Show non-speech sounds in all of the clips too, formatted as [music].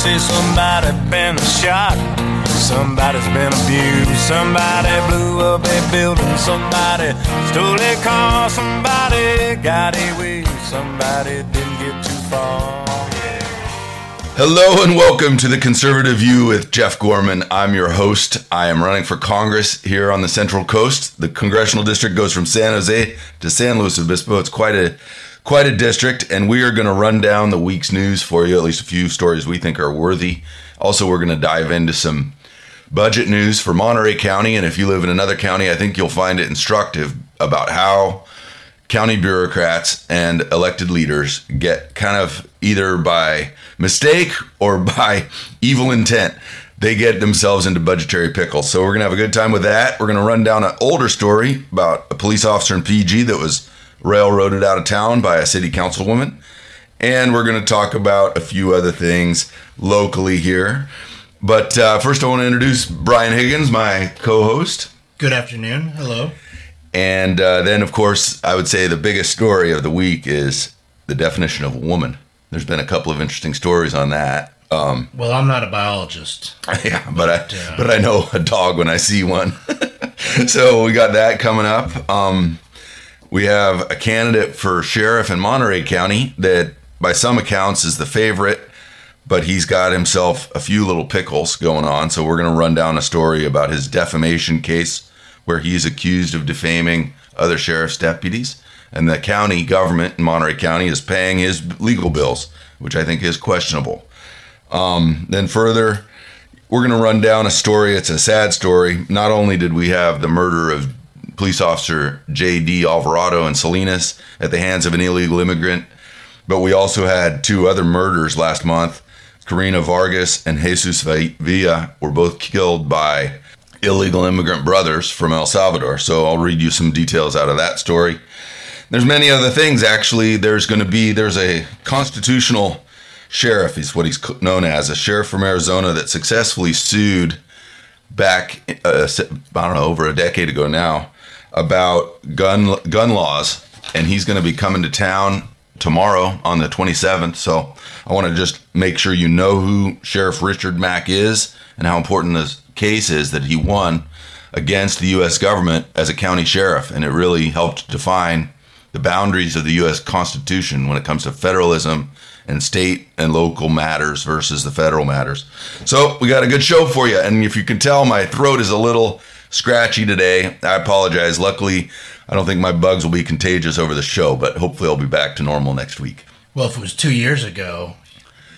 Say somebody been shot. Somebody's been abused. Somebody blew up a building. Somebody stole a car. Somebody got away. Somebody didn't get too far. Hello and welcome to the Conservative View with Jeff Gorman. I'm your host. I am running for Congress here on the Central Coast. The congressional district goes from San Jose to San Luis Obispo. It's quite a quite a district, and we are going to run down the week's news for you. At least a few stories we think are worthy. Also, we're going to dive into some budget news for Monterey County, and if you live in another county, I think you'll find it instructive about how county bureaucrats and elected leaders get kind of either by mistake or [laughs] by evil intent they get themselves into budgetary pickles so we're going to have a good time with that we're going to run down an older story about a police officer in pg that was railroaded out of town by a city councilwoman and we're going to talk about a few other things locally here but uh, first i want to introduce brian higgins my co-host Good afternoon. Hello. and uh, then, of course, I would say the biggest story of the week is the definition of a woman. There's been a couple of interesting stories on that. Um, Well, I'm not a biologist. [laughs] yeah, but I Yeah. but I know a dog when I see one. [laughs] so we got that coming up. Um, we have a candidate for sheriff in Monterey County that, by some accounts, is the favorite, but he's got himself a few little pickles going on. So we're going to run down a story about his defamation case, where he's accused of defaming other sheriff's deputies, and the county government in Monterey County is paying his legal bills, which I think is questionable. Um, then further, we're going to run down a story. It's a sad story. Not only did we have the murder of police officer J.D. Alvarado in Salinas at the hands of an illegal immigrant, but we also had two other murders last month. Karina Vargas and Jesus Villa were both killed by illegal immigrant brothers from El Salvador. So I'll read you some details out of that story. There's many other things actually. There's going to be there's a constitutional sheriff. He's what he's known as a sheriff from Arizona that successfully sued back uh, I don't know over a decade ago now about gun gun laws, and he's going to be coming to town tomorrow on the 27th. So I want to just make sure you know who Sheriff Richard Mack is and how important this case is that he won against the U.S. government as a county sheriff, and it really helped define the boundaries of the U.S. Constitution when it comes to federalism and state and local matters versus the federal matters. So we got a good show for you, and if you can tell, my throat is a little scratchy today. I apologize. Luckily, I don't think my bugs will be contagious over the show, but hopefully I'll be back to normal next week. Well, if it was two years ago,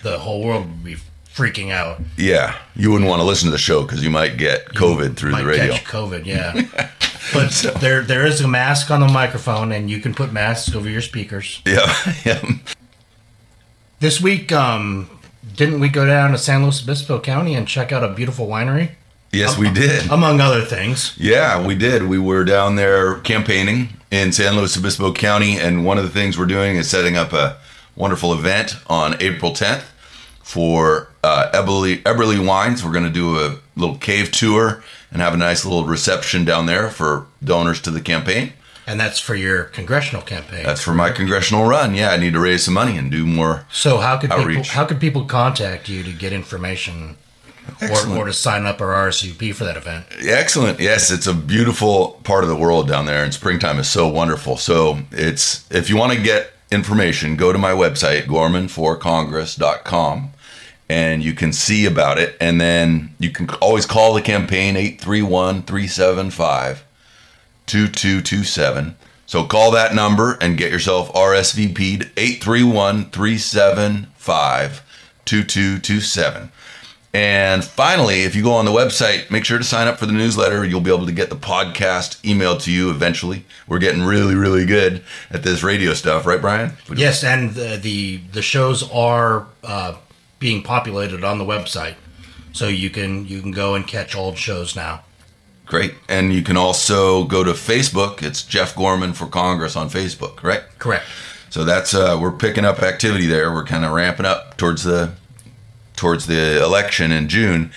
the whole world would be freaking out. Yeah, you wouldn't want to listen to the show because you might get COVID through Might the radio. catch COVID, yeah. but [laughs] there, there is a mask on the microphone, and you can put masks over your speakers. Yeah, [laughs] yeah. This week, um, didn't we go down to San Luis Obispo County and check out a beautiful winery, Yes, we did. among other things? Yeah, we did. We were down there campaigning in San Luis Obispo County, and one of the things we're doing is setting up a wonderful event on April 10th for uh, Eberle, Eberle Wines. We're going to do a little cave tour and have a nice little reception down there for donors to the campaign. And that's for your congressional campaign. That's for my congressional run. Yeah, I need to raise some money and do more. so how could people how could people contact you to get information or, Excellent. or to sign up or RSVP for that event? Excellent. Yes, it's a beautiful part of the world down there, and springtime is so wonderful. So it's if you want to get information, go to my website gormanforcongress.com, and you can see about it. And then you can always call the campaign 831-375 2227. So call that number and get yourself RSVP'd 831 375 2227. And finally, if you go on the website, make sure to sign up for the newsletter. You'll be able to get the podcast emailed to you eventually. We're getting really, really good at this radio stuff, right, Brian? Yes, and the the, the shows are uh, being populated on the website, so you can you can go and catch old shows now. Great. And you can also go to Facebook. It's Jeff Gorman for Congress on Facebook, right? Correct. So that's uh, we're picking up activity there. We're kind of ramping up towards the towards the election in June,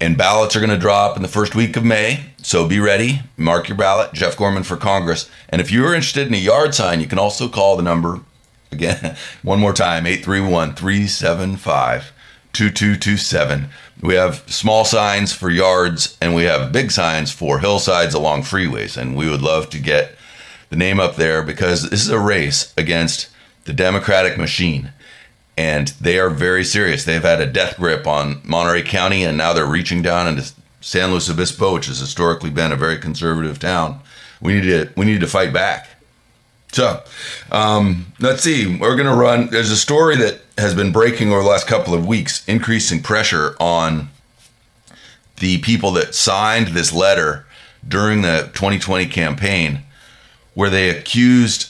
and ballots are going to drop in the first week of May. So be ready. Mark your ballot, Jeff Gorman for Congress. And if you're interested in a yard sign, you can also call the number Again, [laughs] one more time 831 375 2227. We have small signs for yards and we have big signs for hillsides along freeways. And we would love to get the name up there because this is a race against the Democratic machine. And they are very serious. They've had a death grip on Monterey County and now they're reaching down into San Luis Obispo, which has historically been a very conservative town. We need to we need to fight back. So, um, let's see. We're going to run. There's a story that has been breaking over the last couple of weeks, increasing pressure on the people that signed this letter during the 2020 campaign, where they accused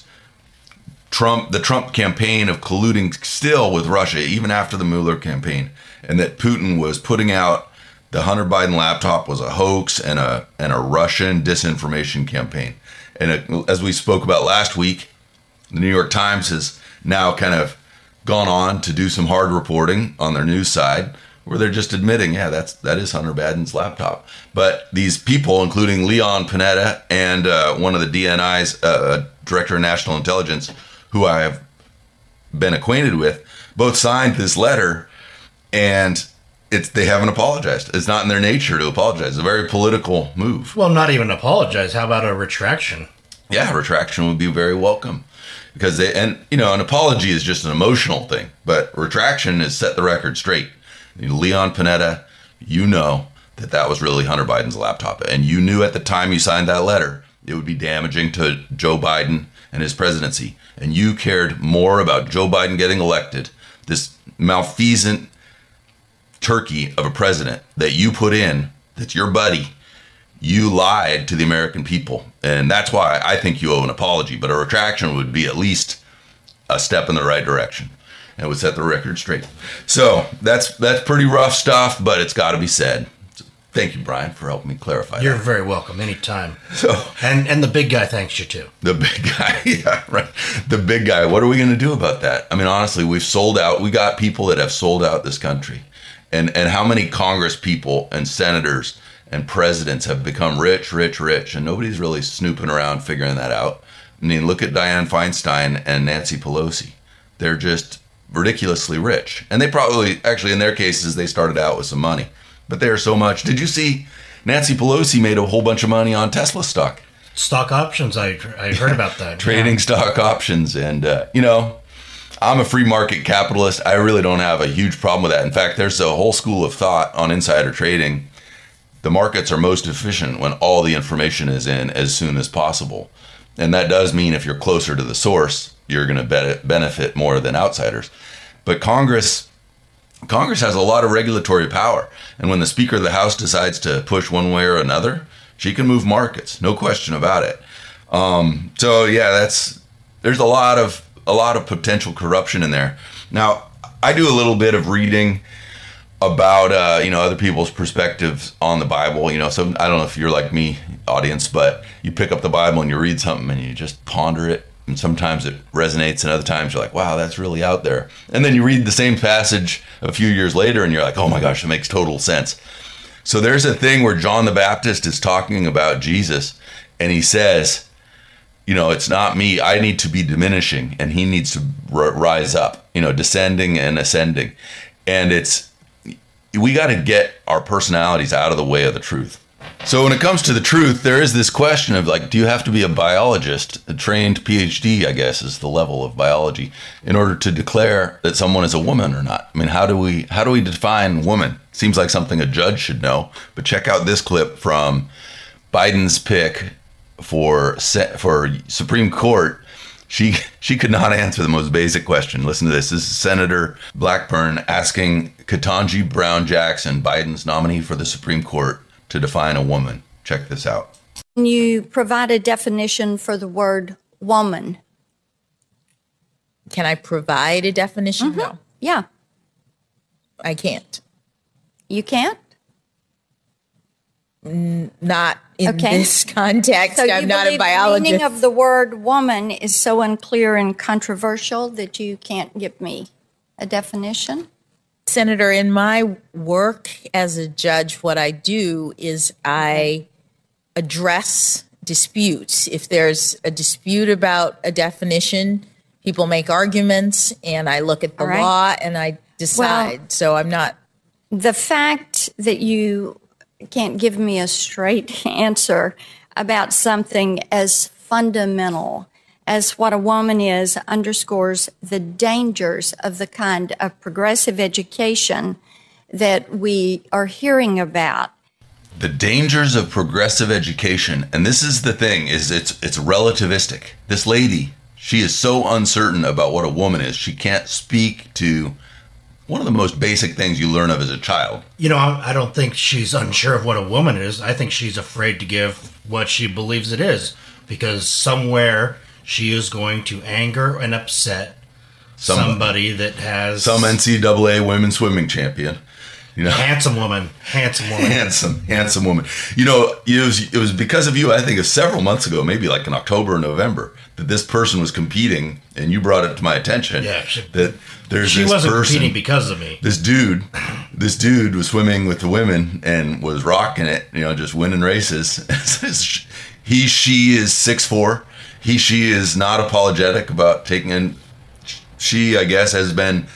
Trump, the Trump campaign, of colluding still with Russia, even after the Mueller campaign, and that Putin was putting out the Hunter Biden laptop was a hoax and a and a Russian disinformation campaign. And it, as we spoke about last week, the New York Times has now kind of gone on to do some hard reporting on their news side where they're just admitting, yeah, that's that is Hunter Biden's laptop. But these people, including Leon Panetta and uh, one of the DNI's uh, director of national intelligence, who I have been acquainted with, both signed this letter, and it's they haven't apologized. It's not in their nature to apologize. It's a very political move. Well, not even apologize. How about a retraction? Yeah, retraction would be very welcome because they and you know an apology is just an emotional thing, but retraction is set the record straight. Leon Panetta, you know that that was really Hunter Biden's laptop, and you knew at the time you signed that letter it would be damaging to Joe Biden and his presidency, and you cared more about Joe Biden getting elected, this malfeasant turkey of a president that you put in, that's your buddy, you lied to the American people. And that's why I think you owe an apology. But a retraction would be at least a step in the right direction. And would set the record straight. So that's that's pretty rough stuff, but it's got to be said. Thank you, Brian, for helping me clarify. You're that. very welcome anytime. So And and the big guy thanks you too. the big guy, [laughs] yeah, right. The big guy. What are we going to do about that? I mean, honestly, we've sold out. We got people that have sold out this country, and and how many Congress people and senators and presidents have become rich, rich, rich, and nobody's really snooping around figuring that out. I mean, look at Dianne Feinstein and Nancy Pelosi. They're just ridiculously rich, and they probably actually in their cases they started out with some money, but they are so much. Did you see? Nancy Pelosi made a whole bunch of money on Tesla stock. Stock options. I I heard about that. [laughs] trading stock options and uh, you know i'm a free market capitalist i really don't have a huge problem with that in fact there's a whole school of thought on insider trading the markets are most efficient when all the information is in as soon as possible and that does mean if you're closer to the source you're going to benefit more than outsiders but congress congress has a lot of regulatory power and when the speaker of the house decides to push one way or another she can move markets no question about it um, so yeah, that's there's a lot of a lot of potential corruption in there. Now, I do a little bit of reading about uh, you know other people's perspectives on the Bible. You know, so I don't know if you're like me, audience, but you pick up the Bible and you read something and you just ponder it. And sometimes it resonates, and other times you're like, "Wow, that's really out there." And then you read the same passage a few years later, and you're like, "Oh my gosh, it makes total sense." So there's a thing where John the Baptist is talking about Jesus, and he says, you know, it's not me. I need to be diminishing, and he needs to r- rise up. You know, descending and ascending, and it's we got to get our personalities out of the way of the truth. So when it comes to the truth, there is this question of like, do you have to be a biologist, a trained PhD, I guess, is the level of biology, in order to declare that someone is a woman or not? I mean, how do we how do we define woman? Seems like something a judge should know. But check out this clip from Biden's pick for for Supreme Court, she she could not answer the most basic question. Listen to this. This is Senator Blackburn asking Ketanji Brown Jackson, Biden's nominee for the Supreme Court, to define a woman. Check this out. Can you provide a definition for the word woman? Can I provide a definition? Mm-hmm. No, Yeah, I can't. you can't? Not in Okay. this [laughs] context. So I'm you not believe a biologist. The meaning of the word woman is so unclear and controversial that you can't give me a definition? Senator, in my work as a judge, what I do is I address disputes. If there's a dispute about a definition, people make arguments, and I look at the right. law and I decide. so I'm not. the fact that you can't give me a straight [laughs] answer about something as fundamental as what a woman is underscores the dangers of the kind of progressive education that we are hearing about. the dangers of progressive education and this is the thing is it's it's relativistic this lady she is so uncertain about what a woman is she can't speak to one of the most basic things you learn of as a child You know, I I don't think she's unsure of what a woman is. I think she's afraid to give what she believes it is because somewhere she is going to anger and upset Some- somebody that has some ncaa women's swimming champion you know handsome woman, handsome woman. handsome, handsome woman. You know, it was it was because of you. I think it was several months ago, maybe like in October or November, that this person was competing, and you brought it to my attention. Yeah, she- that there's She this wasn't person, competing because of me. this dude, this dude was swimming with the women and was rocking it. You know, just winning races. [laughs] he she is six four. He she is not apologetic about taking in. She I guess has been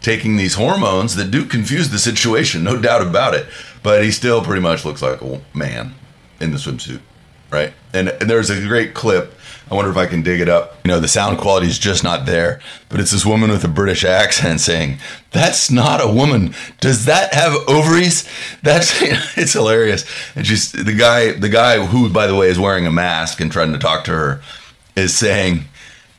taking these hormones that do confuse the situation, no doubt about it. But he still pretty much looks like a man in the swimsuit, right? And, and there's a great clip. I wonder if I can dig it up. You know, the sound quality is just not there, but it's this woman with a British accent saying, "That's not a woman. Does that have ovaries?" That's [laughs] it's hilarious. And she's the guy. The guy who, by the way, is wearing a mask and trying to talk to her is saying,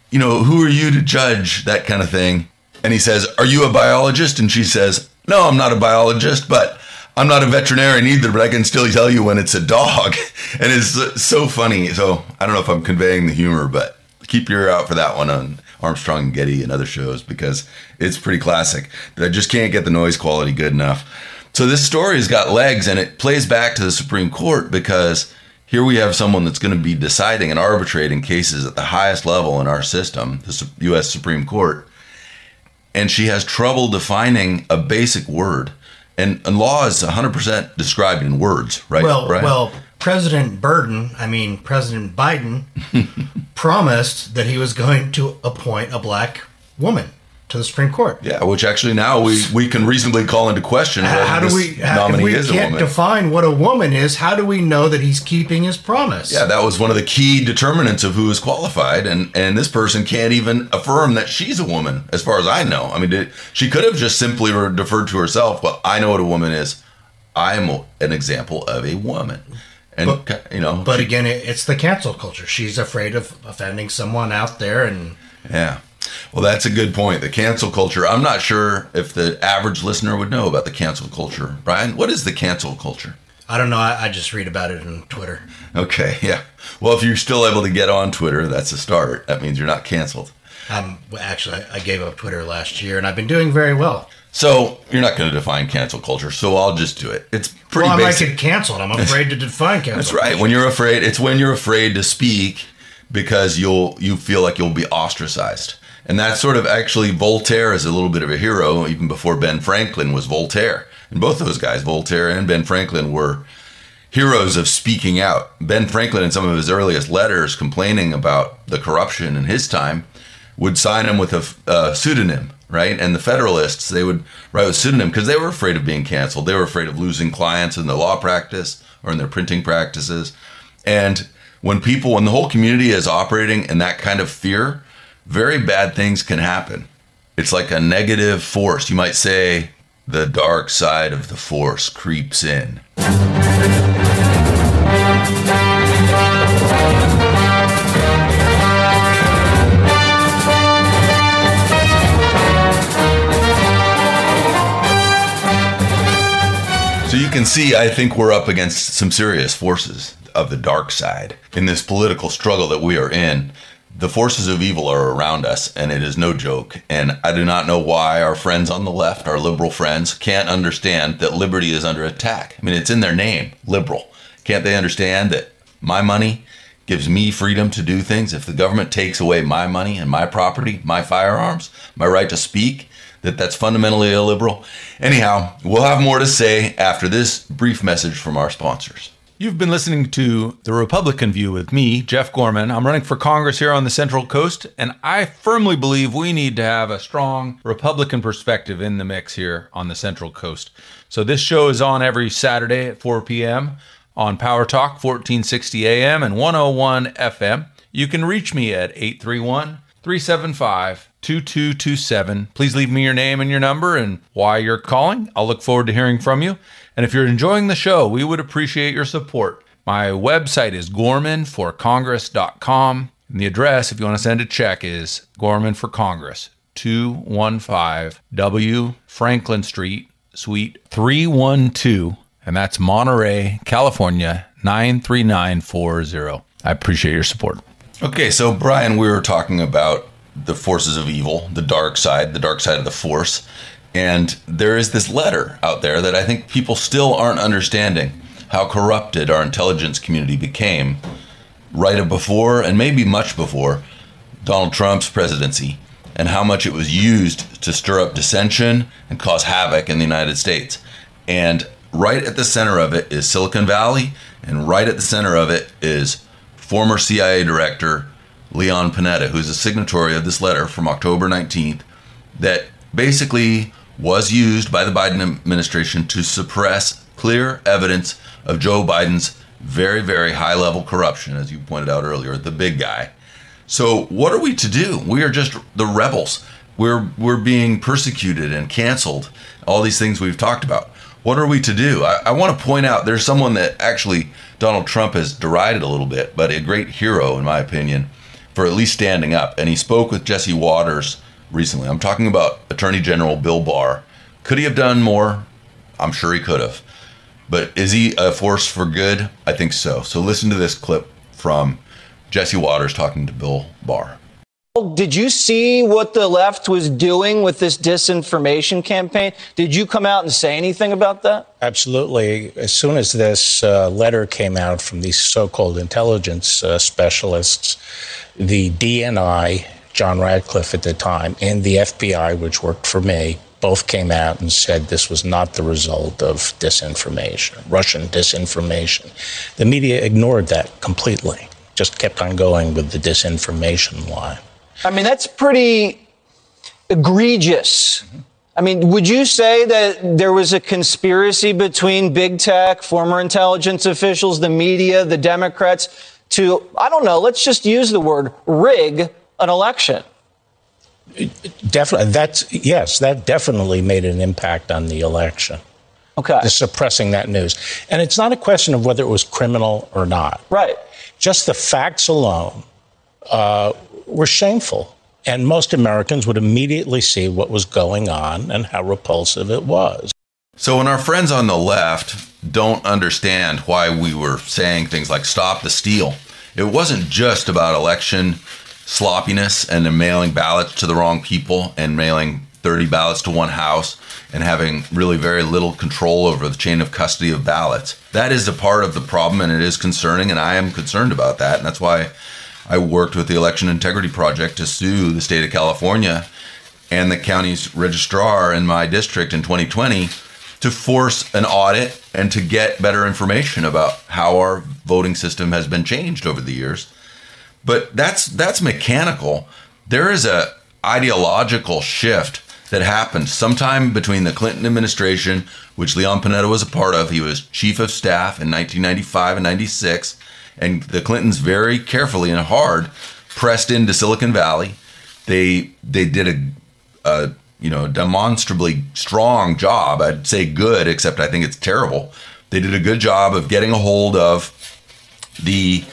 you know, who are you to judge that kind of thing? And he says, Are you a biologist? And she says, No, I'm not a biologist, but I'm not a veterinarian either, but I can still tell you when it's a dog. [laughs] And it's so funny. So I don't know if I'm conveying the humor, but keep your ear out for that one on Armstrong and Getty and other shows because it's pretty classic. I just can't get the noise quality good enough. So this story has got legs and it plays back to the Supreme Court because here we have someone that's going to be deciding and arbitrating cases at the highest level in our system, the U.S. Supreme Court, and she has trouble defining a basic word. And, and law is 100% described in words, right? Well, Brian? well, President Burton, I mean President Biden, [laughs] promised that he was going to appoint a black woman to the Supreme Court. Yeah, which actually now we, we can reasonably call into question whether How do we? How, nominee we is a can't woman. define what a woman is, how do we know that he's keeping his promise? yeah, that was one of the key determinants of who is qualified, and and this person can't even affirm that she's a woman, as far as I know. I mean, did, she could have just simply re- deferred to herself. Well, I know what a woman is. I am an example of a woman, and you know, But she- again, it, it's the cancel culture. She's afraid of offending someone out there, and Yeah. Well, that's a good point. The cancel culture. I'm not sure if the average listener would know about the cancel culture. Brian, what is the cancel culture? I don't know. I, I just read about it on Twitter. Okay, [laughs] yeah. Well, if you're still able to get on Twitter, that's a start. That means you're not canceled. Um, actually, I, gave up Twitter last year, and I've been doing very well. So you're not going to define cancel culture. So I'll just do it. It's pretty well, I might basic. get canceled. I'm afraid to define cancel. That's right. When you're afraid, it's when you're afraid to speak because you'll you feel like you'll be ostracized. And that's sort of actually Voltaire is a little bit of a hero even before Ben Franklin was Voltaire. And both those guys, Voltaire and Ben Franklin were heroes of speaking out. Ben Franklin in some of his earliest letters complaining about the corruption in his time would sign him with a uh, pseudonym, right? And the Federalists, they would write with pseudonym because they were afraid of being canceled. They were afraid of losing clients in their law practice or in their printing practices. And when people, when the whole community is operating in that kind of fear, very bad things can happen. It's like a negative force. You might say the dark side of the force creeps in. So you can see, I think we're up against some serious forces of the dark side in this political struggle that we are in. The forces of evil are around us, and it is no joke. And I do not know why our friends on the left, our liberal friends, can't understand that liberty is under attack. I mean, it's in their name, liberal. Can't they understand that my money gives me freedom to do things? If the government takes away my money and my property, my firearms, my right to speak, that that's fundamentally illiberal. Anyhow, we'll have more to say after this brief message from our sponsors. You've been listening to The Republican View with me, Jeff Gorman. I'm running for Congress here on the Central Coast, and I firmly believe we need to have a strong Republican perspective in the mix here on the Central Coast. So this show is on every Saturday at 4 p.m. on Power Talk 1460 AM and 101 FM. You can reach me at 831 375 2227. Please leave me your name and your number and why you're calling. I'll look forward to hearing from you. And if you're enjoying the show, we would appreciate your support. My website is gormanforcongress.com. And the address, if you want to send a check, is Gorman for Congress, 215 W Franklin Street, Suite 312. And that's Monterey, California, 93940. I appreciate your support. Okay, so Brian, we were talking about the forces of evil, the dark side, the dark side of the force. And there is this letter out there that I think people still aren't understanding how corrupted our intelligence community became right before and maybe much before Donald Trump's presidency and how much it was used to stir up dissension and cause havoc in the United States. And right at the center of it is Silicon Valley, and right at the center of it is former CIA director Leon Panetta, who's a signatory of this letter from October 19th, that basically was used by the Biden administration to suppress clear evidence of Joe Biden's very, very high level corruption, as you pointed out earlier, the big guy. So, what are we to do? We are just the rebels. We're, we're being persecuted and canceled, all these things we've talked about. What are we to do? I, I want to point out there's someone that actually Donald Trump has derided a little bit, but a great hero, in my opinion, for at least standing up. And he spoke with Jesse Watters recently. I'm talking about Attorney General Bill Barr. Could he have done more? I'm sure he could have. But is he a force for good? I think so. So listen to this clip from Jesse Watters talking to Bill Barr. Did you see what the left was doing with this disinformation campaign? Did you come out and say anything about that? Absolutely. As soon as this uh, letter came out from these so called intelligence uh, specialists, the DNI, John Ratcliffe at the time, and the FBI, which worked for me, both came out and said this was not the result of disinformation, Russian disinformation. The media ignored that completely, just kept on going with the disinformation line. I mean, that's pretty egregious. I mean, would you say that there was a conspiracy between big tech, former intelligence officials, the media, the Democrats to, I don't know, let's just use the word rig an election? Definitely, that's yes, that definitely made an impact on the election. Okay. The suppressing that news. And it's not a question of whether it was criminal or not. Right. Just the facts alone uh, were shameful. And most Americans would immediately see what was going on and how repulsive it was. So when our friends on the left don't understand why we were saying things like stop the steal, it wasn't just about election sloppiness and mailing ballots to the wrong people and mailing 30 ballots to one house and having really very little control over the chain of custody of ballots. That is a part of the problem and it is concerning, and I am concerned about that. And that's why I worked with the Election Integrity Project to sue the state of California and the county's registrar in my district in 2020 to force an audit and to get better information about how our voting system has been changed over the years. But that's that's mechanical. There is a ideological shift that happened sometime between the Clinton administration, which Leon Panetta was a part of. He was chief of staff in 1995 and 96, and the Clintons very carefully and hard pressed into Silicon Valley. They they did a, a you know demonstrably strong job. I'd say good, except I think it's terrible. They did a good job of getting a hold of the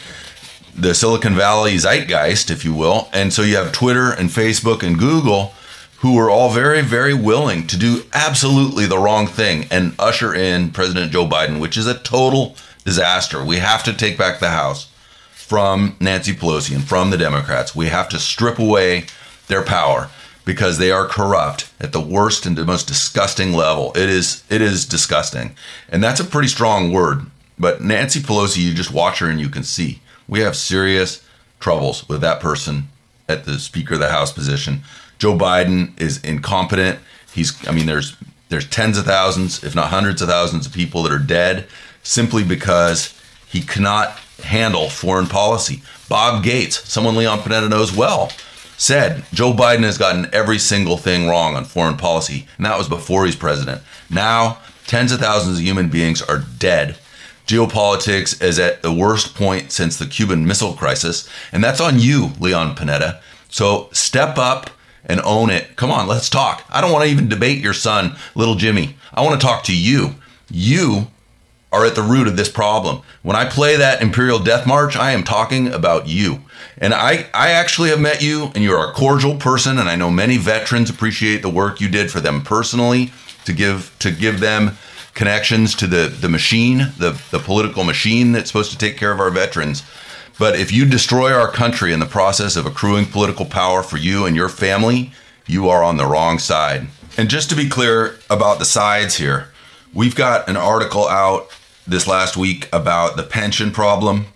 the Silicon Valley zeitgeist, if you will. And so you have Twitter and Facebook and Google who are all very, very willing to do absolutely the wrong thing and usher in President Joe Biden, which is a total disaster. We have to take back the House from Nancy Pelosi and from the Democrats. We have to strip away their power because they are corrupt at the worst and the most disgusting level. It is it is disgusting. And that's a pretty strong word. But Nancy Pelosi, you just watch her and you can see we have serious troubles with that person at the Speaker of the House position. Joe Biden is incompetent. He's, I mean, there's there's tens of thousands, if not hundreds of thousands, of people that are dead simply because He cannot handle foreign policy. Bob Gates, someone Leon Panetta knows well, said Joe Biden has gotten every single thing wrong on foreign policy, and that was before he's president. Now, tens of thousands of human beings are dead. Geopolitics is at the worst point since the Cuban Missile Crisis, and that's on you, Leon Panetta. So step up and own it. Come on, let's talk. I don't want to even debate your son, little Jimmy. I want to talk to you. You are at the root of this problem. When I play that Imperial Death March, I am talking about you. And I, I actually have met you, and you're a cordial person, and I know many veterans appreciate the work you did for them personally to give to give them connections to the, the machine, the, the political machine that's supposed to take care of our veterans. But if you destroy our country in the process of accruing political power for you and your family, you are on the wrong side. And just to be clear about the sides here, we've got an article out this last week about the pension problem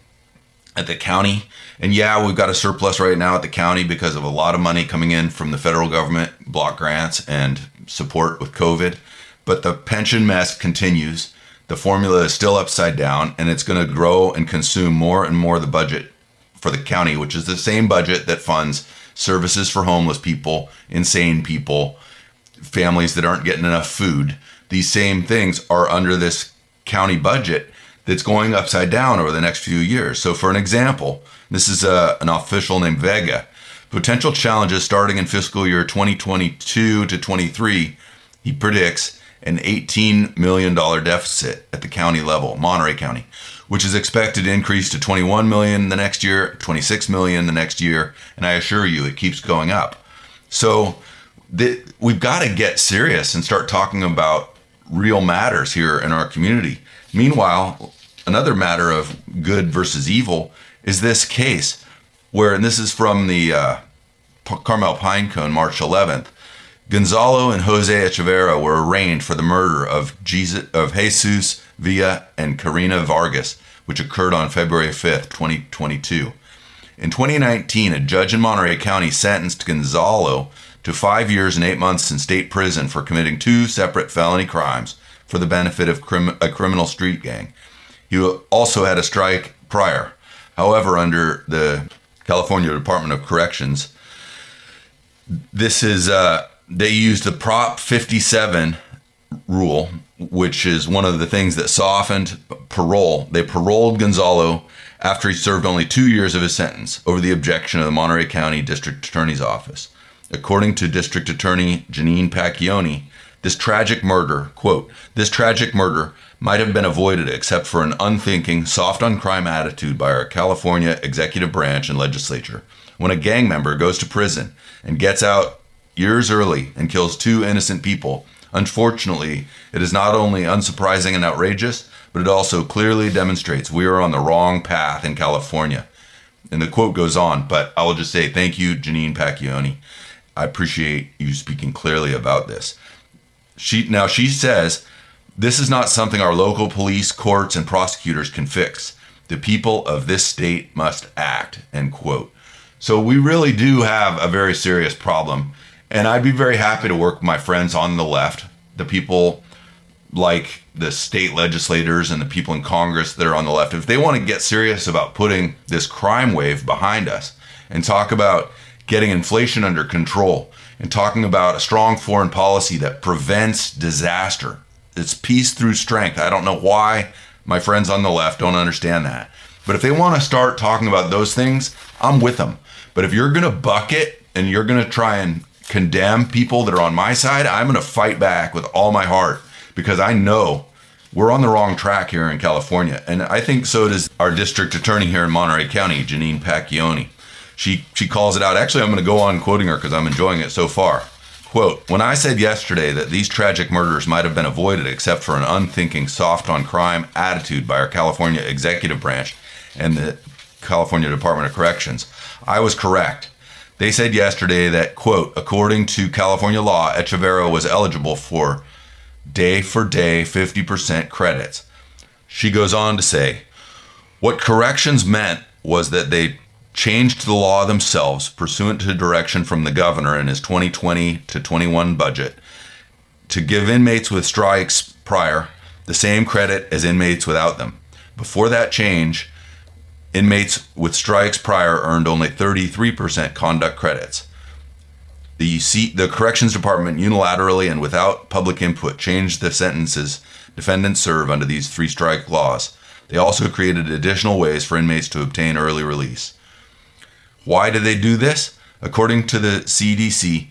at the county. And yeah, we've got a surplus right now at the county because of a lot of money coming in from the federal government, block grants, and support with COVID. But the pension mess continues. The formula is still upside down, and it's going to grow and consume more and more of the budget for the county, which is the same budget that funds services for homeless people, insane people, families that aren't getting enough food. These same things are under this county budget that's going upside down over the next few years. So, for an example, this is a, uh, an official named Vega. Potential challenges starting in fiscal year 2022 to 23, he predicts an $18 million deficit at the county level, Monterey County, which is expected to increase to 21 million the next year, 26 million the next year, and I assure you it keeps going up. So the, we've got to get serious and start talking about real matters here in our community. Meanwhile, another matter of good versus evil is this case where, and this is from the uh, Carmel Pinecone, March 11th Gonzalo and Jose Echeverria were arraigned for the murder of, Jesus, of Jesus Villa and Karina Vargas, which occurred on February 5th, 2022. In 2019, a judge in Monterey County sentenced Gonzalo to five years and eight months in state prison for committing two separate felony crimes for the benefit of crim- a criminal street gang. He also had a strike prior. However, under the California Department of Corrections, this is uh, they used the Prop 57 rule, which is one of the things that softened parole. They paroled Gonzalo after he served only two years of his sentence over the objection of the Monterey County District Attorney's Office. According to District Attorney Jeannine Pacioni, this tragic murder, quote, this tragic murder might have been avoided except for an unthinking, soft on crime attitude by our California executive branch and legislature. When a gang member goes to prison and gets out years early and kills two innocent people. Unfortunately, it is not only unsurprising and outrageous, but it also clearly demonstrates we are on the wrong path in California. And the quote goes on, but I will just say thank you, Jeannine Pacioni. I appreciate you speaking clearly about this. She now she says this is not something our local police, courts, and prosecutors can fix. The people of this state must act. End quote. So we really do have a very serious problem and I'd be very happy to work with my friends on the left, the people like the state legislators and the people in Congress that are on the left. If they want to get serious about putting this crime wave behind us and talk about getting inflation under control and talking about a strong foreign policy that prevents disaster, it's peace through strength. I don't know why my friends on the left don't understand that. But if they want to start talking about those things, I'm with them. But if you're going to bucket and you're going to try and condemn people that are on my side, I'm going to fight back with all my heart because I know we're on the wrong track here in California. And I think so does our district attorney here in Monterey County, Jeannine Pacioni. She, she calls it out. Actually, I'm going to go on quoting her because I'm enjoying it so far. Quote, when I said yesterday that these tragic murders might have been avoided except for an unthinking, soft on crime attitude by our California executive branch and the California Department of Corrections, I was correct. They said yesterday that, quote, according to California law, Echeverria was eligible for day for day 50% credits. She goes on to say, what corrections meant was that they changed the law themselves pursuant to direction from the governor in his 2020 to 21 budget to give inmates with strikes prior the same credit as inmates without them. Before that change, inmates with strikes prior earned only 33% conduct credits. The, C- the corrections department unilaterally and without public input changed the sentences defendants serve under these three strike laws. They also created additional ways for inmates to obtain early release. Why did they do this? According to the CDC,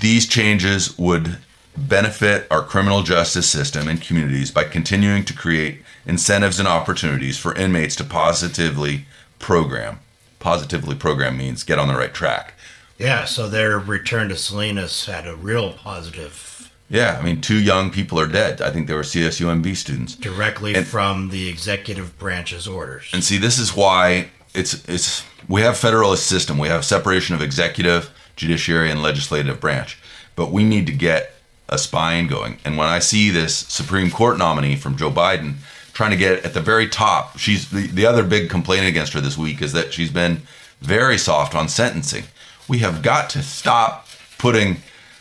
these changes would benefit our criminal justice system and communities by continuing to create incentives and opportunities for inmates to positively program. Positively program means get on the right track. Yeah, so their return to Salinas had a real positive Yeah, I mean, two young people are dead. I think they were CSUMB students. directly And- from the executive branch's orders. And see, this is why it's it's we have federalist system. We have separation of executive, judiciary, and legislative branch. But we need to get a spine going. And when I see this Supreme Court nominee from Joe Biden trying to get at the very top, she's the, the other big complaint against her this week is that she's been very soft on sentencing. We have got to stop putting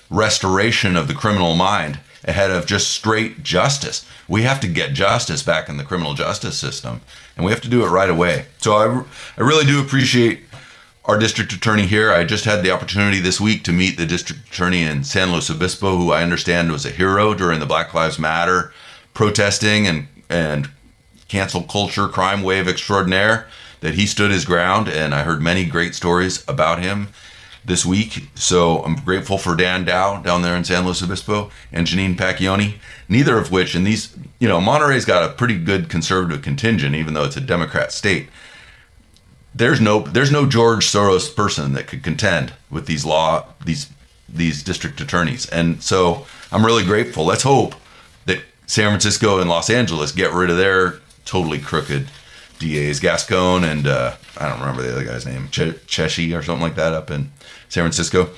restoration of the criminal mind ahead of just straight justice. We have to get justice back in the criminal justice system, and we have to do it right away. So I, I really do appreciate our district attorney here. I just had the opportunity this week to meet the district attorney in San Luis Obispo, who I understand was a hero during the Black Lives Matter protesting and and cancel culture crime wave extraordinaire. That he stood his ground, and I heard many great stories about him this week. So I'm grateful for Dan Dow down there in San Luis Obispo and Jeannine Pacioni, neither of which, and these, you know, Monterey's got a pretty good conservative contingent, even though it's a Democrat state. There's no there's no George Soros person that could contend with these law these these district attorneys. And so I'm really grateful. Let's hope San Francisco and Los Angeles get rid of their totally crooked DAs, Gascon and uh, I don't remember the other guy's name, Ch- Cheshi or something like that up in San Francisco.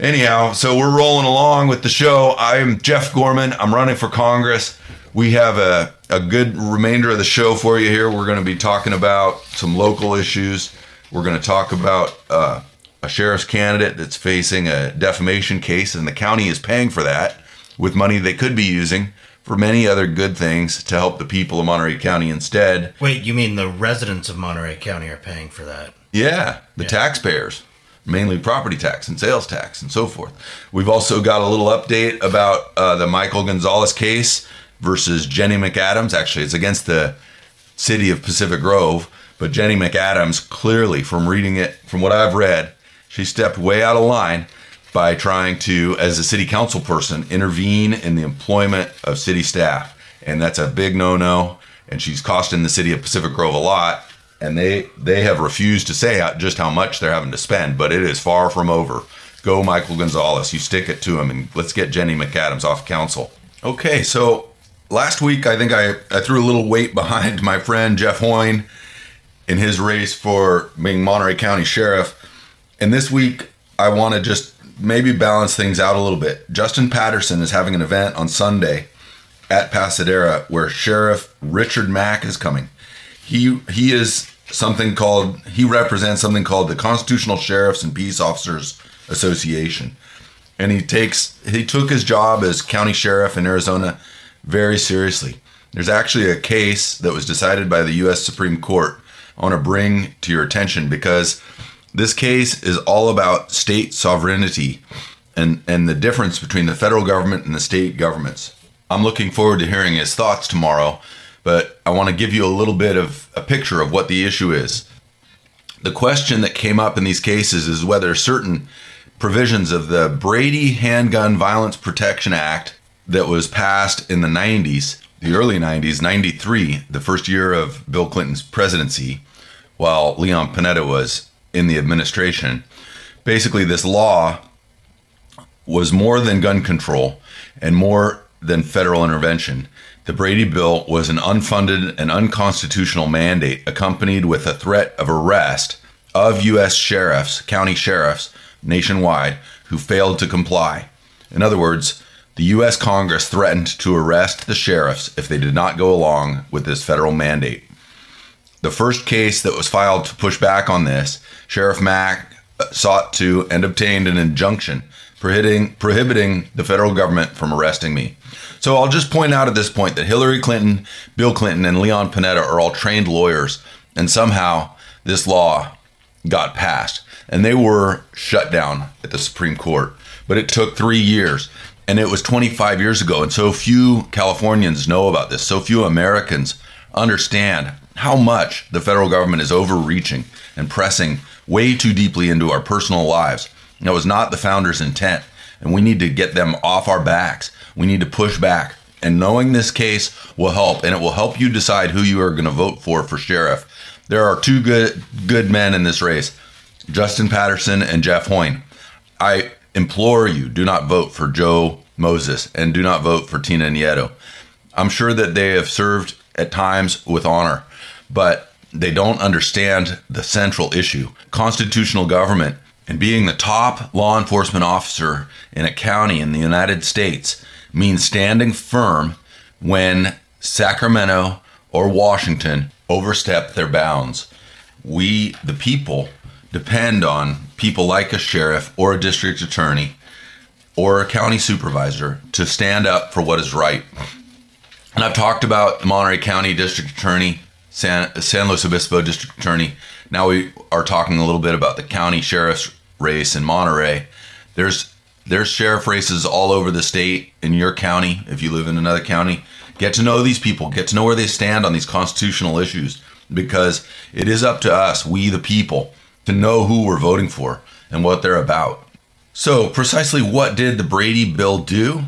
Anyhow, so we're rolling along with the show. I'm Jeff Gorman. I'm running for Congress. We have a, a good remainder of the show for you here. We're going to be talking about some local issues. We're going to talk about uh, a sheriff's candidate that's facing a defamation case, and the county is paying for that with money they could be using for many other good things to help the people of Monterey County instead. Wait, you mean the residents of Monterey County are paying for that? Yeah, the taxpayers, mainly property tax and sales tax and so forth. We've also got a little update about uh, the Michael Gonzalez case versus Jenny McAdams. Actually, it's against the city of Pacific Grove, but Jenny McAdams clearly, from reading it, from what I've read, she stepped way out of line by trying to, as a city council person, intervene in the employment of city staff. And that's a big no no. And she's costing the city of Pacific Grove a lot. And they, they have refused to say just how much they're having to spend, but it is far from over. Go, Michael Gonzalez. You stick it to him, and let's get Jenny McAdams off council. Okay, so last week I think I, I threw a little weight behind my friend Jeff Hoyne in his race for being Monterey County Sheriff. And this week, I want to just maybe balance things out a little bit. Justin Patterson is having an event on Sunday at Pasadena where Sheriff Richard Mack is coming. He he is something called he represents something called the Constitutional Sheriffs and Peace Officers Association. And he takes he took his job as county sheriff in Arizona very seriously. There's actually a case that was decided by the US Supreme Court want to bring to your attention because this case is all about state sovereignty and, and the difference between the federal government and the state governments. I'm looking forward to hearing his thoughts tomorrow, but I want to give you a little bit of a picture of what the issue is. The question that came up in these cases is whether certain provisions of the Brady Handgun Violence Protection Act that was passed in the 90s, the early 90s, 93, the first year of Bill Clinton's presidency, while Leon Panetta was in the administration. Basically, this law was more than gun control and more than federal intervention. The Brady Bill was an unfunded and unconstitutional mandate accompanied with a threat of arrest of U.S. sheriffs, county sheriffs nationwide who failed to comply. In other words, the U.S. Congress threatened to arrest the sheriffs if they did not go along with this federal mandate. The first case that was filed to push back on this, Sheriff Mack sought to and obtained an injunction prohibiting prohibiting the federal government from arresting me. So I'll just point out at this point that Hillary Clinton, Bill Clinton, and Leon Panetta are all trained lawyers, and somehow this law got passed, and they were shut down at the Supreme Court. But it took three years, and it was 25 years ago, and so few Californians know about this. So few Americans understand how much the federal government is overreaching and pressing way too deeply into our personal lives. That was not the founders' intent, and we need to get them off our backs. We need to push back. And knowing this case will help, and it will help you decide who you are going to vote for for sheriff. There are two good good men in this race, Justin Patterson and Jeff Hoyne. I implore you, do not vote for Joe Moses and do not vote for Tina Nieto. I'm sure that they have served at times with honor, but they don't understand the central issue. Constitutional government and being the top law enforcement officer in a county in the United States means standing firm when Sacramento or Washington overstep their bounds. We, the people, depend on people like a sheriff or a district attorney or a county supervisor to stand up for what is right. And I've talked about Monterey County District Attorney, San, San Luis Obispo District Attorney. Now we are talking a little bit about the county sheriff's race in Monterey. There's there's sheriff races all over the state in your county if you live in another county. Get to know these people, get to know where they stand on these constitutional issues because it is up to us, we the people, to know who we're voting for and what they're about. So, precisely what did the Brady bill do?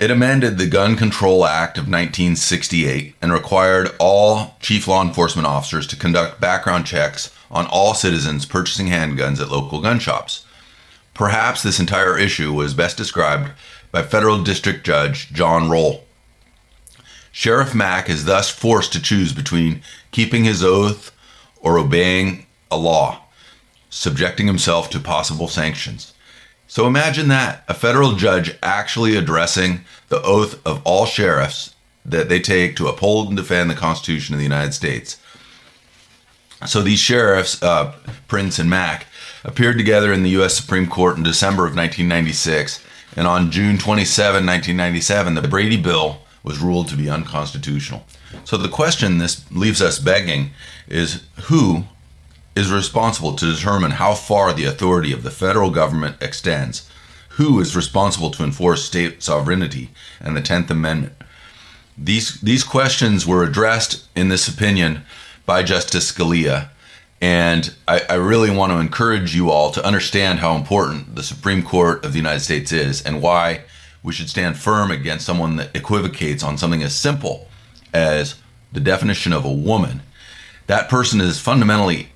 It amended the Gun Control Act of 1968 and required all chief law enforcement officers to conduct background checks on all citizens purchasing handguns at local gun shops. Perhaps this entire issue was best described by federal district judge John Roll. Sheriff Mack is thus forced to choose between keeping his oath or obeying a law, subjecting himself to possible sanctions. So imagine that a federal judge actually addressing the oath of all sheriffs that they take to uphold and defend the Constitution of the United States. So these sheriffs, uh, Printz and Mack, appeared together in the U.S. Supreme Court in December of 1996, and on June 27, 1997, the Brady Bill was ruled to be unconstitutional. So the question this leaves us begging is who is responsible to determine how far the authority of the federal government extends. Who is responsible to enforce state sovereignty and the 10th Amendment? These, these questions were addressed in this opinion by Justice Scalia. And I, I really want to encourage you all to understand how important the Supreme Court of the United States is and why we should stand firm against someone that equivocates on something as simple as the definition of a woman. That person is fundamentally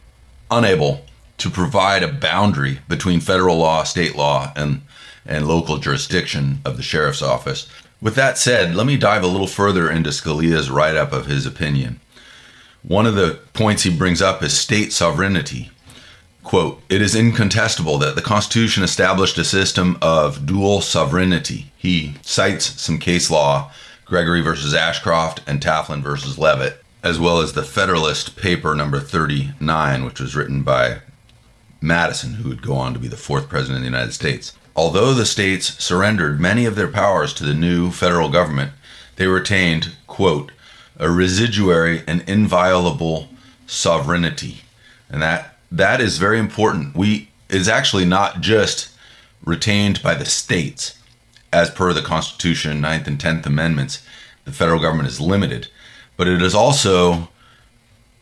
unable to provide a boundary between federal law, state law, and, and local jurisdiction of the sheriff's office. With that said, let me dive a little further into Scalia's write up of his opinion. One of the points he brings up is state sovereignty. Quote, it is incontestable that the Constitution established a system of dual sovereignty. He cites some case law, Gregory versus Ashcroft and Tafflin versus Levitt, as well as the Federalist paper number 39, which was written by Madison, who would go on to be the fourth president of the United States. Although the states surrendered many of their powers to the new federal government, they retained, quote, a residuary and inviolable sovereignty. And that that is very important. We is actually not just retained by the states as per the Constitution, Ninth and 10th amendments. The federal government is limited, but it is also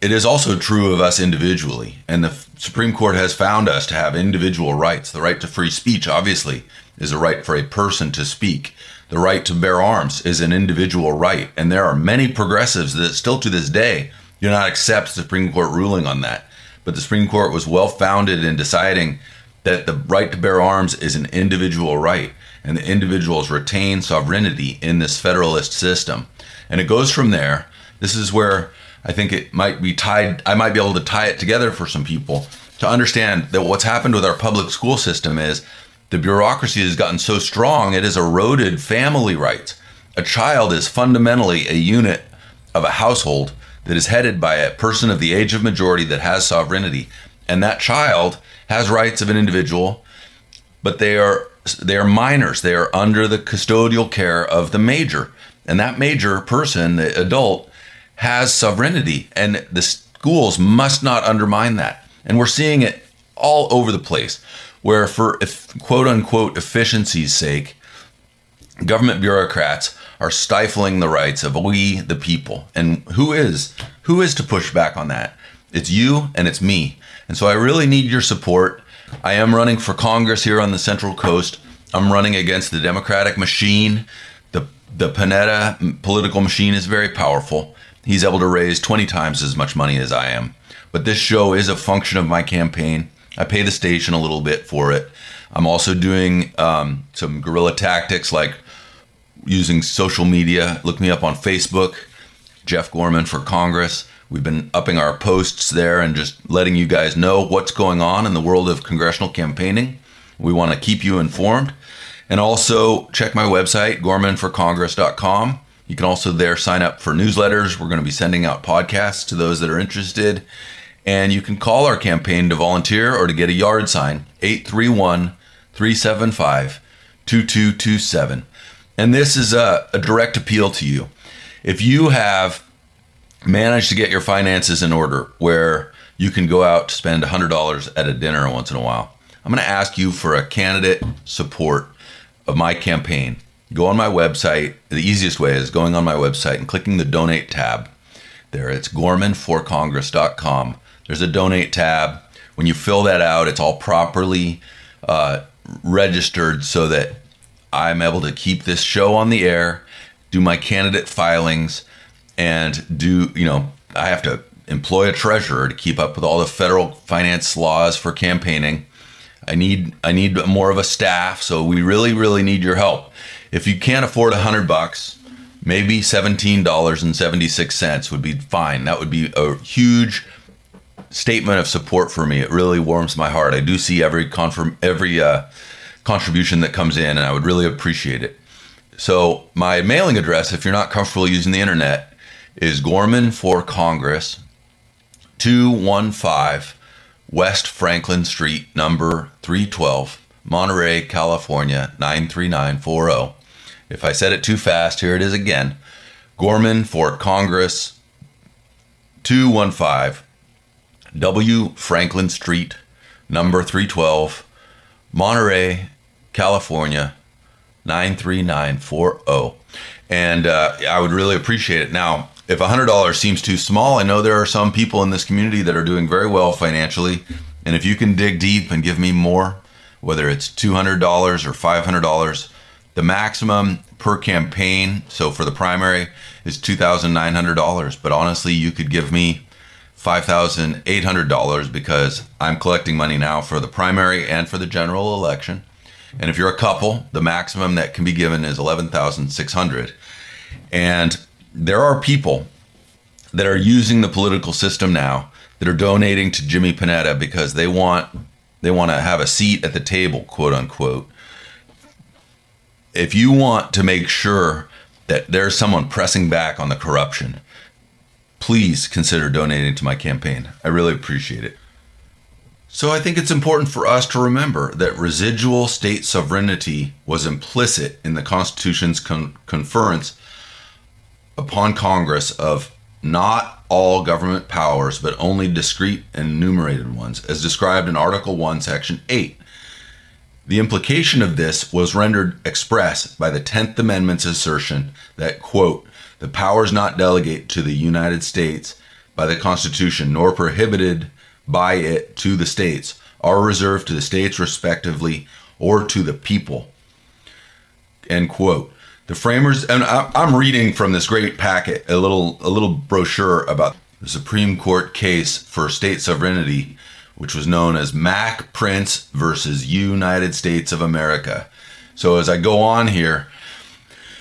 it is also true of us individually. And the Supreme Court has found us to have individual rights. The right to free speech obviously is a right for a person to speak. The right to bear arms is an individual right, and there are many progressives that still to this day do not accept the Supreme Court ruling on that. But the Supreme Court was well founded in deciding that the right to bear arms is an individual right, and the individuals retain sovereignty in this federalist system. And it goes from there. This is where I think it might be tied, I might be able to tie it together for some people to understand that what's happened with our public school system is the bureaucracy has gotten so strong, it has eroded family rights. A child is fundamentally a unit of a household that is headed by a person of the age of majority that has sovereignty. And that child has rights of an individual, but they are they are minors. They are under the custodial care of the major, and that major person, the adult, has sovereignty, and the schools must not undermine that. And we're seeing it all over the place, where for quote unquote efficiency's sake, government bureaucrats are stifling the rights of we the people. And who is who is to push back on that? It's you and it's me. And so I really need your support. I am running for Congress here on the Central Coast. I'm running against the Democratic machine. The the Panetta political machine is very powerful. He's able to raise 20 times as much money as I am. But this show is a function of my campaign. I pay the station a little bit for it. I'm also doing um, some guerrilla tactics like using social media. Look me up on Facebook, Jeff Gorman for Congress. We've been upping our posts there and just letting you guys know what's going on in the world of congressional campaigning. We want to keep you informed. And also check my website, gormanforcongress.com. You can also there sign up for newsletters. We're going to be sending out podcasts to those that are interested. And you can call our campaign to volunteer or to get a yard sign, 831 375 2227. And this is a, a direct appeal to you. If you have managed to get your finances in order where you can go out to spend $100 at a dinner once in a while, I'm going to ask you for a candidate support of my campaign. Go on my website. The easiest way is going on my website and clicking the donate tab. There, it's gormanforcongress.com. There's a donate tab. When you fill that out, it's all properly uh, registered so that I'm able to keep this show on the air, do my candidate filings, and do, you know, I have to employ a treasurer to keep up with all the federal finance laws for campaigning. I need I need more of a staff, so we really really need your help. If you can't afford a hundred bucks, maybe seventeen dollars and seventy six cents would be fine. That would be a huge statement of support for me. It really warms my heart. I do see every confirm every uh, contribution that comes in, and I would really appreciate it. So my mailing address, if you're not comfortable using the internet, is Gorman for Congress, two one five West Franklin Street, number 312, Monterey, California, 93940. If I said it too fast, here it is again. Gorman for Congress, 215 W. Franklin Street, number 312, Monterey, California, 93940. And uh, I would really appreciate it. Now, if $100 seems too small, I know there are some people in this community that are doing very well financially. And if you can dig deep and give me more, whether it's $200 or $500, the maximum per campaign, so for the primary, is $2,900. But honestly, you could give me $5,800 because I'm collecting money now for the primary and for the general election. And if you're a couple, the maximum that can be given is 11,600. And there are people that are using the political system now that are donating to Jimmy Panetta because they want they want to have a seat at the table, quote unquote. If you want to make sure that there's someone pressing back on the corruption, please consider donating to my campaign. I really appreciate it. So I think it's important for us to remember that residual state sovereignty was implicit in the Constitution's con- conference upon Congress of not all government powers, but only discrete and enumerated ones, as described in Article 1, Section 8. The implication of this was rendered express by the 10th Amendment's assertion that, quote, the powers not delegated to the United States by the Constitution nor prohibited by it to the states are reserved to the states respectively or to the people. End quote. The framers, and I'm reading from this great packet a little a little brochure about the Supreme Court case for state sovereignty, which was known as Mack Printz versus United States of America. So as I go on here,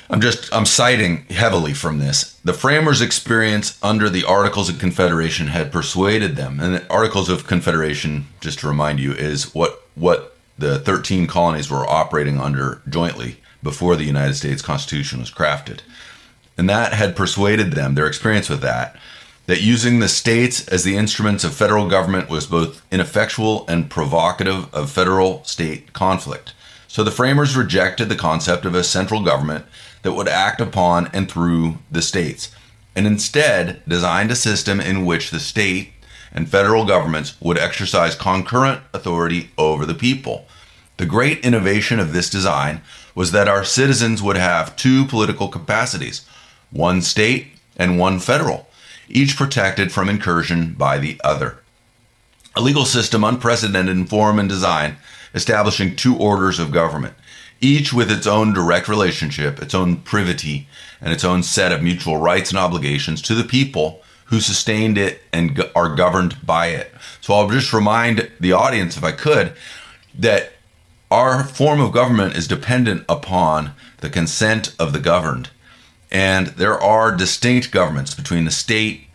I'm just I'm citing heavily from this. The framers' experience under the Articles of Confederation had persuaded them, and the Articles of Confederation, just to remind you, is what what the 13 colonies were operating under jointly before the United States Constitution was crafted. And that had persuaded them, their experience with that, that using the states as the instruments of federal government was both ineffectual and provocative of federal state conflict. So the framers rejected the concept of a central government that would act upon and through the states, and instead designed a system in which the state and federal governments would exercise concurrent authority over the people. The great innovation of this design was that our citizens would have two political capacities one state and one federal, each protected from incursion by the other. A legal system unprecedented in form and design, establishing two orders of government, each with its own direct relationship, its own privity, and its own set of mutual rights and obligations to the people who sustained it and are governed by it. So I'll just remind the audience, if I could, that our form of government is dependent upon the consent of the governed. And there are distinct governments between the state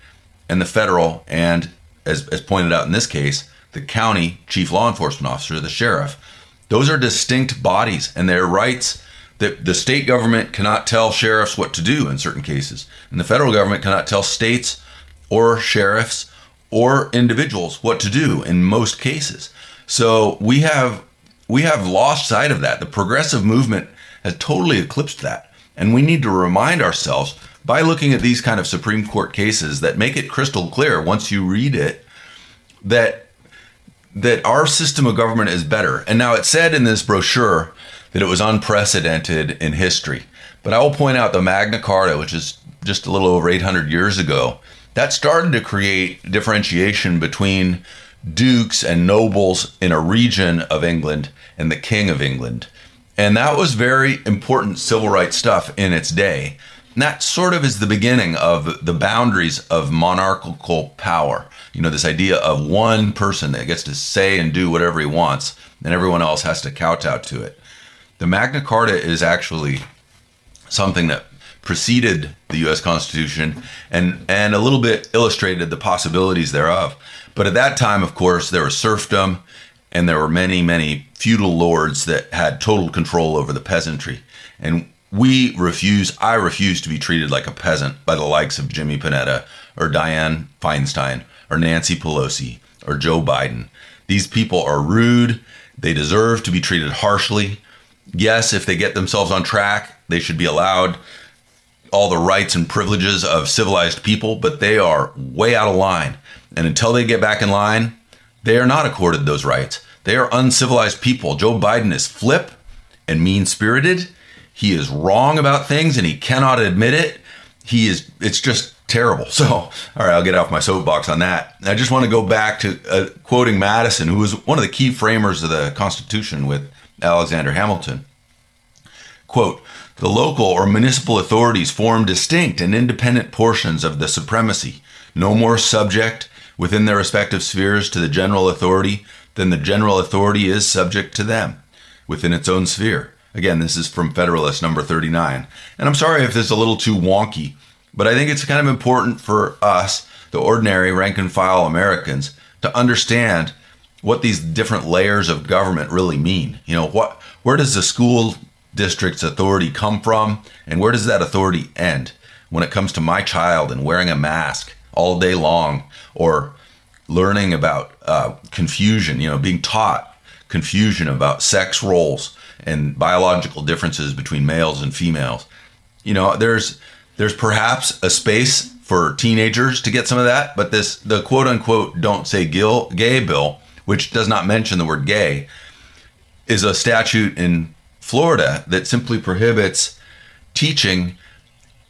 and the federal, and as, as pointed out in this case, the county chief law enforcement officer, the sheriff. Those are distinct bodies, and their rights that the state government cannot tell sheriffs what to do in certain cases, and the federal government cannot tell states or sheriffs or individuals what to do in most cases. So we have we have lost sight of that. The progressive movement has totally eclipsed that. And we need to remind ourselves by looking at these kind of Supreme Court cases that make it crystal clear once you read it that that our system of government is better. And now it said in this brochure that it was unprecedented in history. But I will point out the Magna Carta, which is just a little over 800 years ago, that started to create differentiation between dukes and nobles in a region of England and the King of England. And that was very important civil rights stuff in its day. And that sort of is the beginning of the boundaries of monarchical power. You know, this idea of one person that gets to say and do whatever he wants, and everyone else has to kowtow to it. The Magna Carta is actually something that preceded the U.S. Constitution and and a little bit illustrated the possibilities thereof. But at that time, of course, there was serfdom, and there were many, many feudal lords that had total control over the peasantry. And we refuse, I refuse to be treated like a peasant by the likes of Jimmy Panetta or Dianne Feinstein or Nancy Pelosi or Joe Biden. These people are rude. They deserve to be treated harshly. Yes, if they get themselves on track, they should be allowed all the rights and privileges of civilized people, but they are way out of line. And until they get back in line, they are not accorded those rights. They are uncivilized people. Joe Biden is flip and mean spirited. He is wrong about things and he cannot admit it. He is, it's just terrible. [laughs] So, all right, I'll get off my soapbox on that. I just want to go back to uh, quoting Madison, who was one of the key framers of the Constitution with Alexander Hamilton. Quote, the local or municipal authorities form distinct and independent portions of the supremacy, no more subject within their respective spheres to the general authority than the general authority is subject to them within its own sphere. Again, this is from Federalist number 39. And I'm sorry if this is a little too wonky, but I think it's kind of important for us, the ordinary rank and file Americans, to understand what these different layers of government really mean. You know, what where does the school district's authority come from and where does that authority end when it comes to my child and wearing a mask all day long or learning about uh, confusion, you know, being taught confusion about sex roles and biological differences between males and females. You know, there's there's perhaps a space for teenagers to get some of that, but this the quote unquote don't say gil, gay bill, which does not mention the word gay, is a statute in Florida that simply prohibits teaching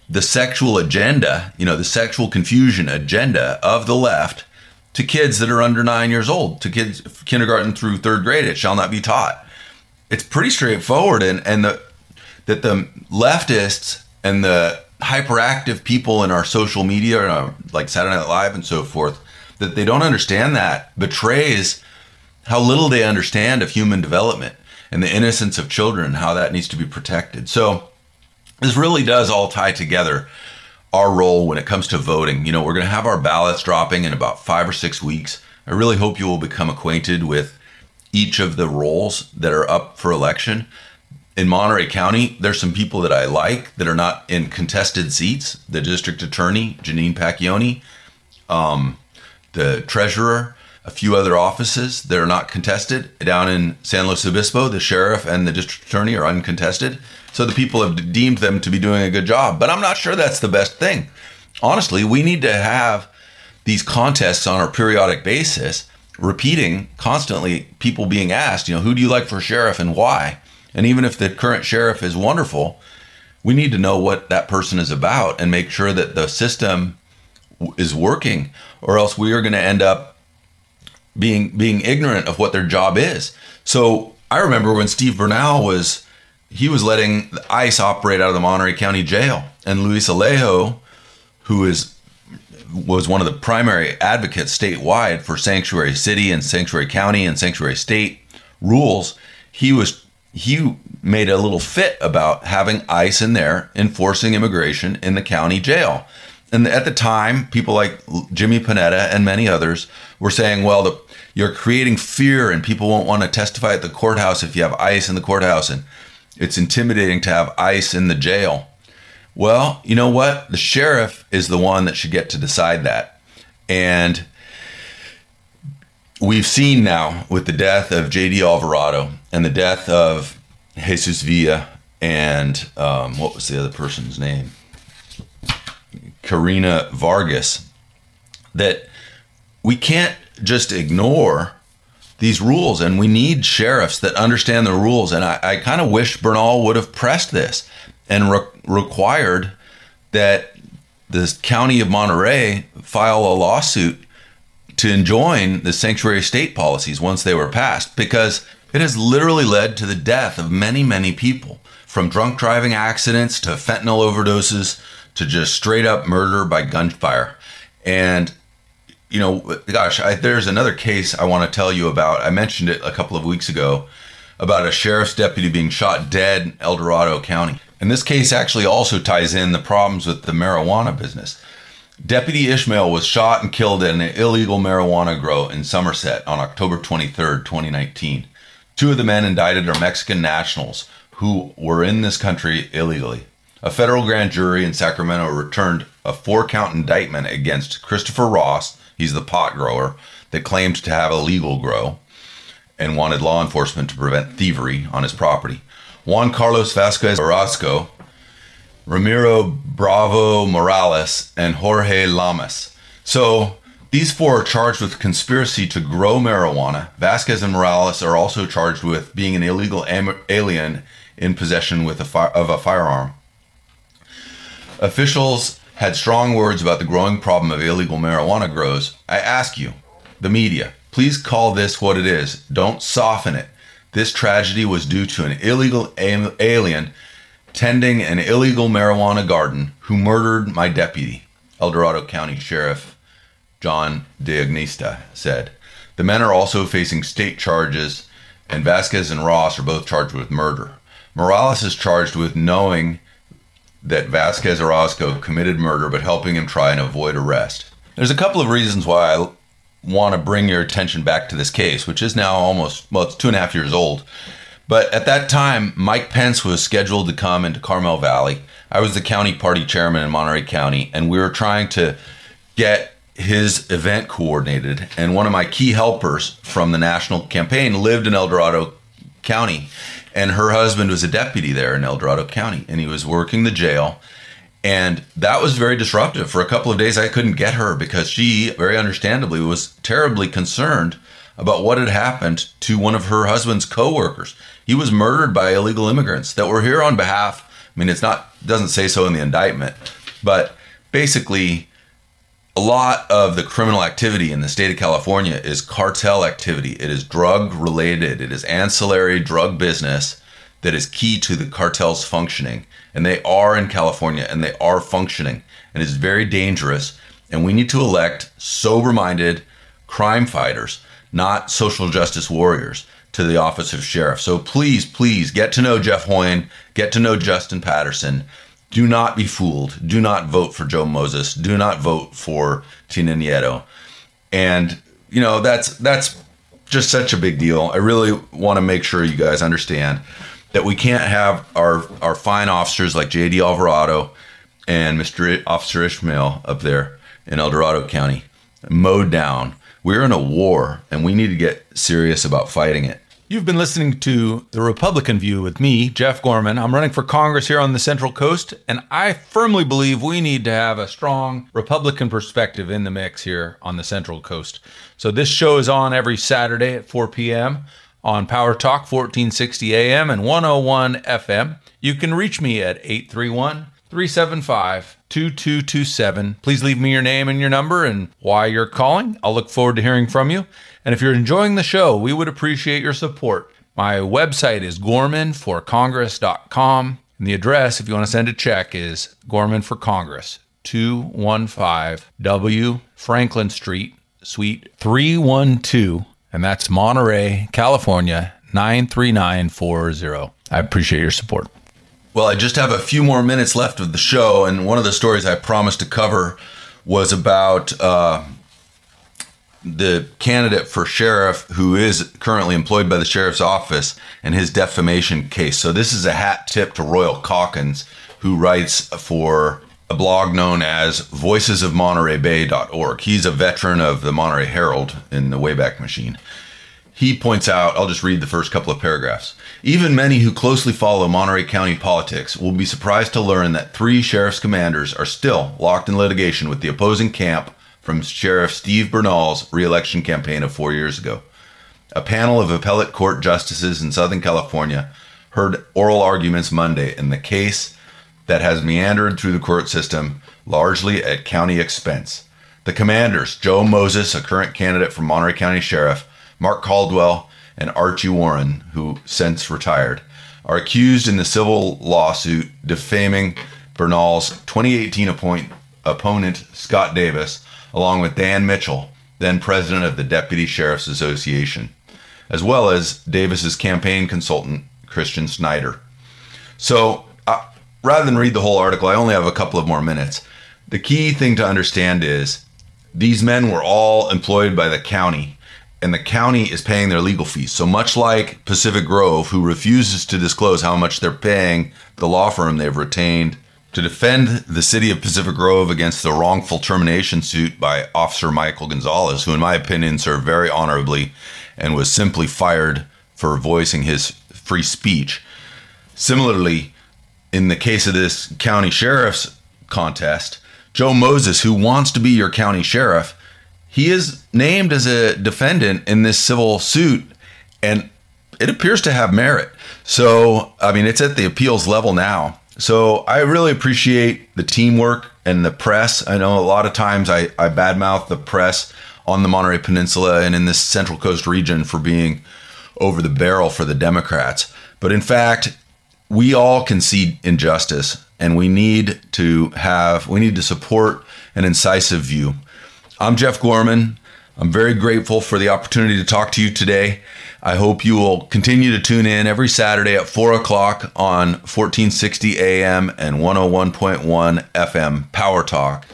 the sexual agenda, you know, the sexual confusion agenda of the left to kids that are under nine years old, to kids kindergarten through third grade. It shall not be taught. It's pretty straightforward, and and the that the leftists and the hyperactive people in our social media, uh, like Saturday Night Live and so forth, that they don't understand that betrays how little they understand of human development and the innocence of children, how that needs to be protected. So this really does all tie together our role when it comes to voting. You know, we're going to have our ballots dropping in about five or six weeks. I really hope you will become acquainted with each of the roles that are up for election. In Monterey County, there's some people that I like that are not in contested seats. The district attorney, Jeannine Pacioni, um, the treasurer, a few other offices that are not contested. Down in San Luis Obispo, the sheriff and the district attorney are uncontested. So the people have deemed them to be doing a good job. But I'm not sure that's the best thing. Honestly, we need to have these contests on a periodic basis, repeating constantly, people being asked, you know, who do you like for sheriff and why? And even if the current sheriff is wonderful, we need to know what that person is about and make sure that the system is working, or else we are going to end up being being ignorant of what their job is. So I remember when Steve Bernal was he was letting ICE operate out of the Monterey County Jail, and Luis Alejo, who is was one of the primary advocates statewide for sanctuary city and sanctuary county and sanctuary state rules, he was he made a little fit about having ICE in there enforcing immigration in the county jail. And at the time, people like Jimmy Panetta and many others were saying, well, the, you're creating fear and people won't want to testify at the courthouse if you have ICE in the courthouse. And it's intimidating to have ICE in the jail. Well, you know what? The sheriff is the one that should get to decide that. And we've seen now with the death of JD Alvarado and the death of Jesus Villa and um, what was the other person's name? Karina Vargas, that we can't just ignore these rules and we need sheriffs that understand the rules. And I, I kind of wish Bernal would have pressed this and re- required that the county of Monterey file a lawsuit to enjoin the sanctuary state policies once they were passed because it has literally led to the death of many, many people from drunk driving accidents to fentanyl overdoses to just straight up murder by gunfire. And, you know, gosh, I, there's another case I want to tell you about. I mentioned it a couple of weeks ago about a sheriff's deputy being shot dead in El Dorado County. And this case actually also ties in the problems with the marijuana business. Deputy Ishmael was shot and killed in an illegal marijuana grow in Somerset on October 23, 2019. Two of the men indicted are Mexican nationals who were in this country illegally. A federal grand jury in Sacramento returned a four count indictment against Christopher Ross, he's the pot grower, that claimed to have a legal grow and wanted law enforcement to prevent thievery on his property. Juan Carlos Vasquez Orozco, Ramiro Bravo Morales, and Jorge Lamas. So these four are charged with conspiracy to grow marijuana. Vasquez and Morales are also charged with being an illegal am- alien in possession with a fi- of a firearm. Officials had strong words about the growing problem of illegal marijuana grows. I ask you, the media, please call this what it is. Don't soften it. This tragedy was due to an illegal alien tending an illegal marijuana garden who murdered my deputy, El Dorado County Sheriff John D'Agostini said. The men are also facing state charges, and Vasquez and Ross are both charged with murder. Morales is charged with knowing that Vasquez Orozco committed murder, but helping him try and avoid arrest. There's a couple of reasons why I want to bring your attention back to this case, which is now almost, well, it's two and a half years old. But at that time, Mike Pence was scheduled to come into Carmel Valley. I was the county party chairman in Monterey County, and we were trying to get his event coordinated. And one of my key helpers from the national campaign lived in El Dorado County, and her husband was a deputy there in El Dorado County, and he was working the jail. And that was very disruptive. For a couple of days, I couldn't get her because she, very understandably, was terribly concerned about what had happened to one of her husband's coworkers. He was murdered by illegal immigrants that were here on behalf. I mean, it's not doesn't say so in the indictment, but basically, a lot of the criminal activity in the state of California is cartel activity. It is drug related. It is ancillary drug business that is key to the cartel's functioning. And they are in California and they are functioning. And it's very dangerous. And we need to elect sober minded crime fighters, not social justice warriors, to the office of sheriff. So please, please get to know Jeff Hoyne, get to know Justin Patterson. Do not be fooled. Do not vote for Joe Moses. Do not vote for Tina Nieto. And, you know, that's that's just such a big deal. I really want to make sure you guys understand that we can't have our our fine officers like JD Alvarado and Mr. Officer Ishmael up there in El Dorado County mowed down We're in a war and we need to get serious about fighting it. You've been listening to The Republican View with me, Jeff Gorman. I'm running for Congress here on the Central Coast, and I firmly believe we need to have a strong Republican perspective in the mix here on the Central Coast. So this show is on every Saturday at 4 p.m. on Power Talk 1460 AM and 101 FM. You can reach me at 831 375 2227. Please leave me your name and your number and why you're calling. I'll look forward to hearing from you. And if you're enjoying the show, we would appreciate your support. My website is gormanforcongress.com. And the address, if you want to send a check, is Gorman for Congress, 215 W Franklin Street, Suite 312. And that's Monterey, California, 93940. I appreciate your support. Well, I just have a few more minutes left of the show, and one of the stories I promised to cover was about uh, the candidate for sheriff who is currently employed by the sheriff's office and his defamation case. So this is a hat tip to Royal Calkins, who writes for a blog known as voicesofmonterey.bay.org. He's a veteran of the Monterey Herald in the Wayback Machine. He points out, I'll just read the first couple of paragraphs. Even many who closely follow Monterey County politics will be surprised to learn that three sheriff's commanders are still locked in litigation with the opposing camp from Sheriff Steve Bernal's reelection campaign of four years ago. A panel of appellate court justices in Southern California heard oral arguments Monday in the case that has meandered through the court system largely at county expense. The commanders, Joe Moses, a current candidate for Monterey County Sheriff, Mark Caldwell, and Archie Warren, who since retired, are accused in the civil lawsuit defaming Bernal's 2018 appoint, opponent, Scott Davis, along with Dan Mitchell, then president of the Deputy Sheriff's Association, as well as Davis's campaign consultant, Christian Snyder. So, uh, rather than read the whole article, I only have a couple of more minutes. The key thing to understand is these men were all employed by the county, and the county is paying their legal fees. So, much like Pacific Grove, who refuses to disclose how much they're paying the law firm they've retained to defend the city of Pacific Grove against the wrongful termination suit by Officer Michael Gonzalez, who, in my opinion, served very honorably and was simply fired for voicing his free speech. Similarly, in the case of this county sheriff's contest, Joe Moses, who wants to be your county sheriff, he is named as a defendant in this civil suit, and it appears to have merit. So, I mean, it's at the appeals level now. So I really appreciate the teamwork and the press. I know a lot of times I, I badmouth the press on the Monterey Peninsula and in this Central Coast region for being over the barrel for the Democrats. But in fact, we all concede injustice and we need to have, we need to support an incisive view. I'm Jeff Gorman. I'm very grateful for the opportunity to talk to you today. I hope you will continue to tune in every Saturday at 4 o'clock on 1460 AM and 101.1 FM Power Talk.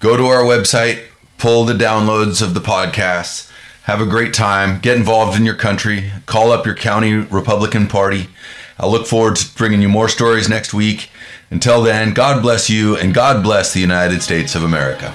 Go to our website, pull the downloads of the podcasts, have a great time, get involved in your country, call up your county Republican Party. I look forward to bringing you more stories next week. Until then, God bless you and God bless the United States of America.